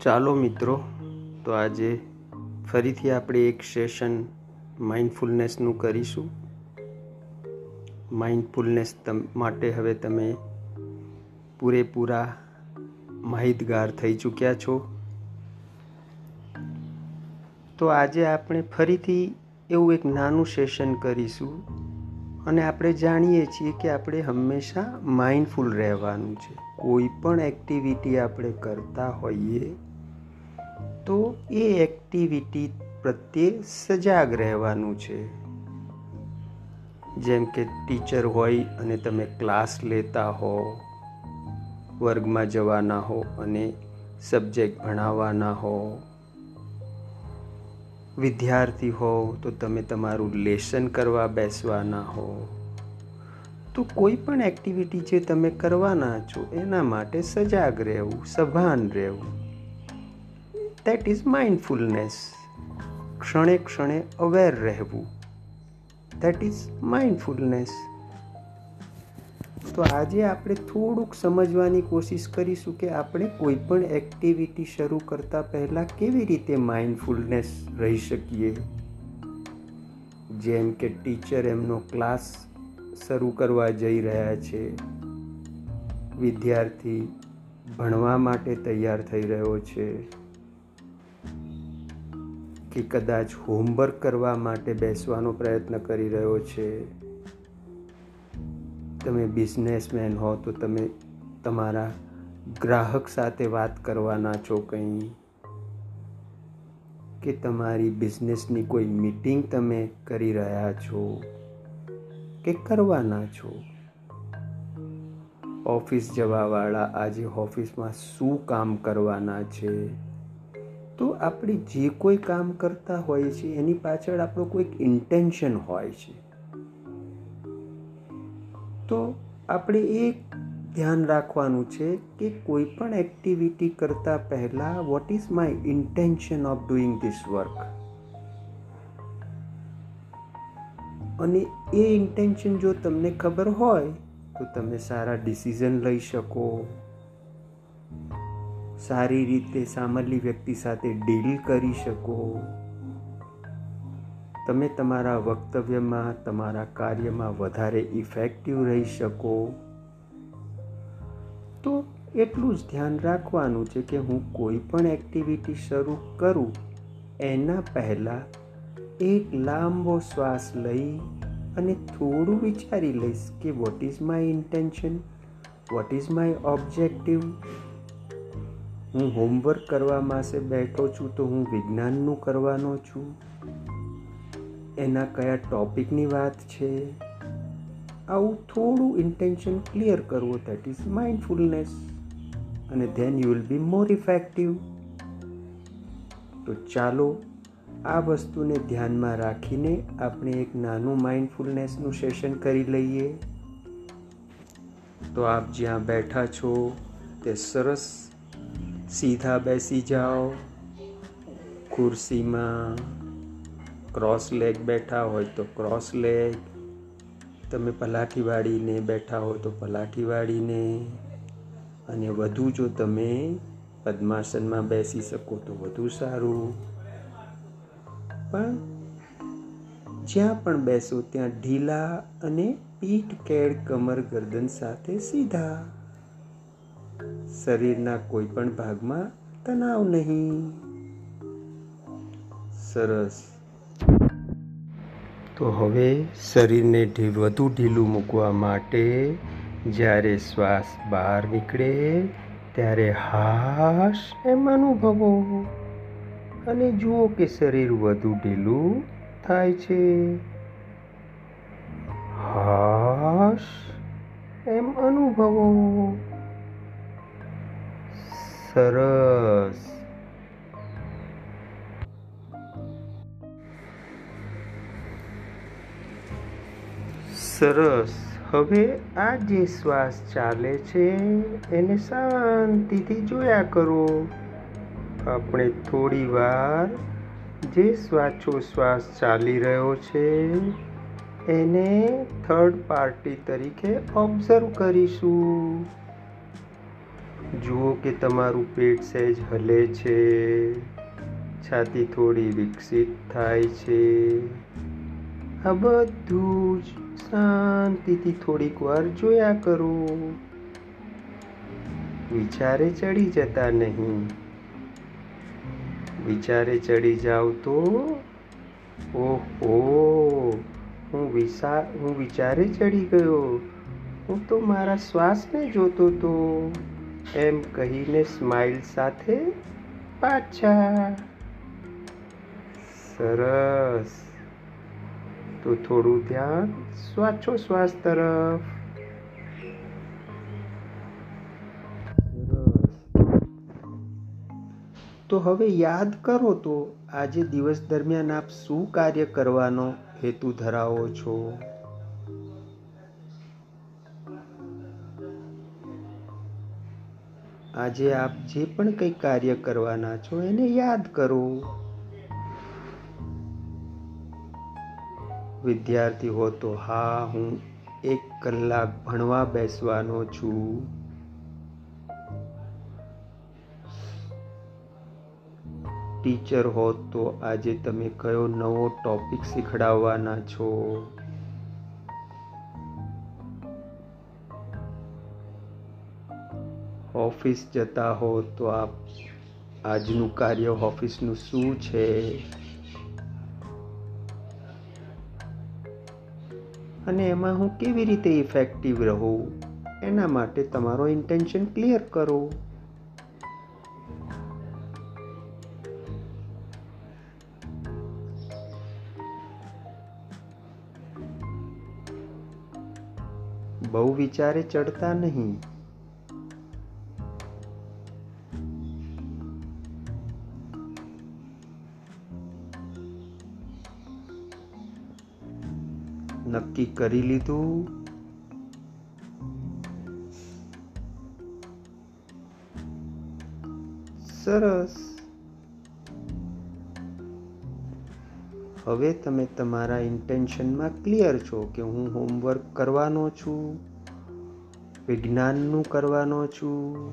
ચાલો મિત્રો, તો આજે ફરીથી આપણે એક સેશન માઇન્ડફુલનેસનું કરીશું. માઇન્ડફુલનેસ માટે હવે તમે પૂરેપૂરા માહિતગાર થઈ ચૂક્યા છો. તો આજે આપણે ફરીથી એવું એક નાનું સેશન કરીશું અને આપણે જાણીએ છીએ કે આપણે હંમેશા માઇન્ડફુલ રહેવાનું છે. કોઈ પણ એક્ટિવિટી આપણે કરતા હોઈએ, તો એ એક્ટિવિટી પ્રત્યે સજાગ રહેવાનું છે. જેમ કે ટીચર હોય અને તમે ક્લાસ લેતા હો, વર્ગમાં જવાના હો અને સબ્જેક્ટ ભણાવવાના હો. વિદ્યાર્થી હો તો તમે તમારું લેસન કરવા બેસવાના હો. તો કોઈ પણ એક્ટિવિટી જે તમે કરવાના છો, એના માટે સજાગ રહેવું, સભાન રહેવું. દેટ ઇઝ માઇન્ડફુલનેસ ક્ષણે ક્ષણે અવેર રહેવું. દેટ ઇઝ માઇન્ડફુલનેસ તો આજે આપણે થોડુંક સમજવાની કોશિશ કરીશું કે આપણે કોઈ પણ એક્ટિવિટી શરૂ કરતા પહેલાં કેવી રીતે માઇન્ડફુલનેસ રહી શકીએ? જેમ કે ટીચર એમનો ક્લાસ શરૂ કરવા જઈ રહ્યા છે. વિદ્યાર્થી ભણવા માટે તૈયાર થઈ રહ્યો છે કે કદાચ હોમવર્ક કરવા માટે બેસવાનો પ્રયત્ન કરી રહ્યો છે. તમે બિઝનેસમેન હો તો તમે તમારા ગ્રાહક સાથે વાત કરવાના છો કંઈ? કે તમારી બિઝનેસની કોઈ મીટિંગ તમે કરી રહ્યા છો? કે કરવાના છો? ઓફિસ જવાવાળા આજે ઓફિસમાં શું કામ કરવાના છે? તો આપણે જે કોઈ કામ કરતા હોઈએ છીએ એની પાછળ આપણો કોઈક ઇન્ટેન્શન હોય છે. તો આપણે એ ધ્યાન રાખવાનું છે કે કોઈ પણ એક્ટિવિટી કરતાં પહેલાં what is my intention of doing this work અને એ ઇન્ટેન્શન જો તમને ખબર હોય, તો તમે સારા ડિસિઝન લઈ શકો. સારી રીતે સામાન્ય વ્યક્તિ સાથે ડીલ કરી શકો. તમે તમારા વક્તવ્યમાં, તમારા કાર્યમાં વધારે ઇફેક્ટિવ રહી શકો. તો એટલું જ ધ્યાન રાખવાનું છે કે હું કોઈ પણ એક્ટિવિટી શરૂ કરું, એના પહેલાં એક લાંબો શ્વાસ લઈ અને થોડું વિચારી લઈશ કે what is my intention what is my objective હું હોમવર્ક કરવા માટે બેઠો છું તો હું વિજ્ઞાનનું કરવાનો છું? એના કયા ટોપિકની વાત છે? આવું થોડું ઇન્ટેન્શન ક્લિયર કરવું દેટ ઇઝ માઇન્ડફુલનેસ અને then you will be more effective તો ચાલો આ વસ્તુને ધ્યાનમાં રાખીને આપણે એક નાનું માઇન્ડફુલનેસનું સેશન કરી લઈએ. તો આપ જ્યાં બેઠા છો, તે સરસ સીધા બેસી જાઓ. ખુરશીમાં ક્રોસ લેગ બેઠા હોય તો ક્રોસ લેગ તમે પલાઠી વાળીને બેઠા હોય તો પલાઠી વાળીને અને વધુ જો તમે પદ્માસનમાં બેસી શકો તો વધુ સારું. પણ જ્યાં પણ બેસો ત્યાં ઢીલા અને પીઠ કેળ કમર ગરદન સાથે સીધા. શરીરના કોઈ પણ ભાગમાં તણાવ નહીં. સરસ. તો હવે શરીરને વધુ ઢીલું મૂકવા માટે જ્યારે શ્વાસ બહાર નીકળે, ત્યારે હાશ એમ અનુભવો. અને જુઓ કે શરીર વધુ ઢીલું થાય છે. હાશ, એમ અનુભવો. સરસ. સરસ. હવે આ જે શ્વાસ ચાલે છે, એને શાંતિથી જોયા કરો. આપણે થોડી વાર જે શ્વાસોશ્વાસ ચાલી રહ્યો છે, એને થર્ડ પાર્ટી તરીકે ઓબ્ઝર્વ કરીશું. જુઓ કે તમારું પેટ સહેજ હલે છે, છાતી થોડી વિકસિત થાય છે. આ બધું જ શાંતિથી થોડીક વાર જોયા કરો. વિચારે ચડી જતા નહીં. વિચારે ચડી જાવ તો? ઓહો, હું વિસા હું વિચારે ચડી ગયો. હું તો મારા શ્વાસને જોતો તો. એમ કહીને સ્માઇલ સાથે પાછા. સરસ. તો થોડું ધ્યાન શ્વાસોશ્વાસ તરફ. તો હવે યાદ કરો તો આજે દિવસ દરમિયાન આપ શું કાર્ય કરવાનો હેતુ ધરાવો છો? આજે આપ જે પણ કંઈ કાર્ય કરવાના છો એને યાદ કરો. વિદ્યાર્થી હો તો હા, હું એક કલાક ભણવા બેસવાનો છું. ટીચર હોત તો આજે તમે કયો નવો ટોપિક શીખડાવવાના છો? ઓફિસ જતા હો, તો આપ આજનું કાર્ય ઓફિસનું શું છે? અને એમાં હું કેવી રીતે ઇફેક્ટિવ રહું? એના માટે તમારો ઇન્ટેન્શન ક્લિયર કરો. બહુ વિચારે ચડતા નહીં. નક્કી કરી લીધું. સરસ. હવે તમે તમારા ઇન્ટેન્શનમાં ક્લિયર છો કે હું હોમવર્ક કરવાનો છું, વિજ્ઞાનનું કરવાનો છું,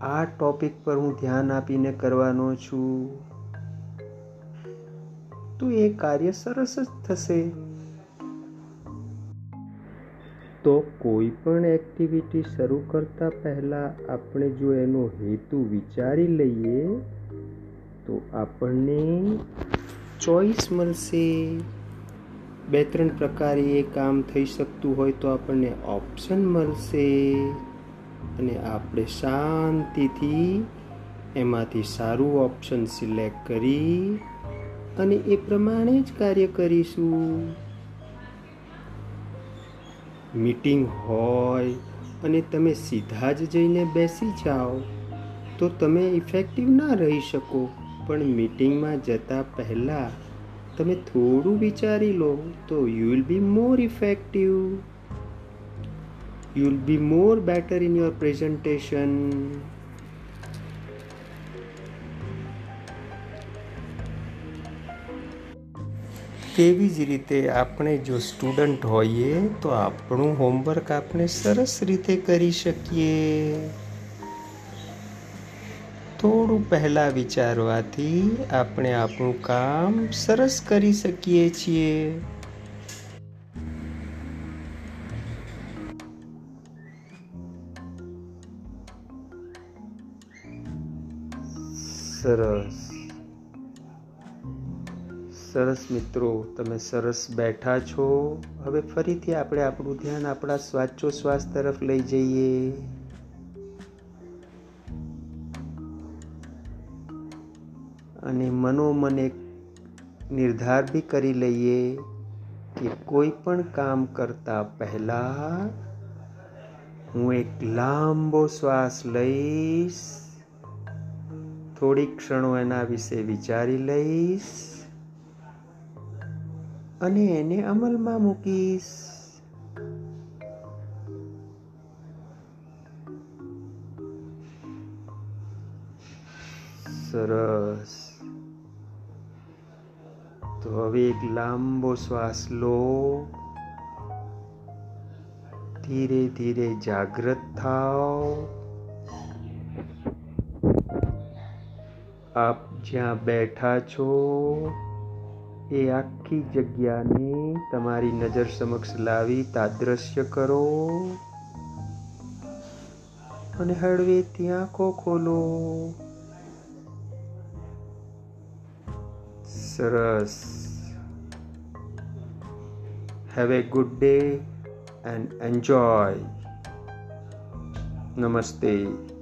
આ ટોપિક પર હું ધ્યાન આપીને કરવાનો છું, તો એ કાર્ય સરસ જ થશે. તો કોઈ પણ એક્ટિવિટી શરૂ કરતા પહેલાં આપણે જો એનો હેતુ વિચારી લઈએ, તો આપણને ચોઈસ મળશે? બે, ત્રણ પ્રકારે એ કામ થઈ શકતું હોય તો આપણને ઓપ્શન મળશે. અને આપણે શાંતિથી એમાંથી સારું ઓપ્શન સિલેક્ટ કરી અને એ પ્રમાણે જ કાર્ય કરીશું. મીટિંગ હોય અને તમે સીધા જ જઈને બેસી જાઓ, તો તમે ઇફેક્ટિવ ના રહી શકો. પણ મીટિંગમાં જતા પહેલાં તમે થોડું વિચારી લો તો you will be more effective you will be more better in your presentation તેવી જ રીતે આપણે જો સ્ટુડન્ટ હોઈએ તો આપણું હોમવર્ક આપણે સરસ રીતે કરી શકીએ. થોડું પહેલાં વિચારવાથી આપણે આપણું કામ સરસ કરી શકીએ છીએ. સરસ. સરસ મિત્રો, તમે સરસ બેઠા છો. હવે ફરીથી આપણે આપણું ધ્યાન આપણા શ્વાસો શ્વાસ તરફ લઈ જઈએ. અને મનોમન એક નિર્ધાર બી કરી લઈએ કે કોઈ પણ કામ કરતા પહેલા હું એક લાંબો શ્વાસ લઈશ. થોડીક ક્ષણો એના વિશે વિચારી લઈશ અને એને અમલમાં મૂકીશ. સરસ. તો હવે એક લાંબો શ્વાસ લો ધીરે ધીરે જાગૃત થાઓ આપ જ્યાં બેઠા છો એ આખી જગ્યાને તમારી નજર સમક્ષ લાવી તાદ્રશ્ય કરો અને હળવેથી આંખો ખોલો Saras. Uh, have a good day and enjoy. Namaste.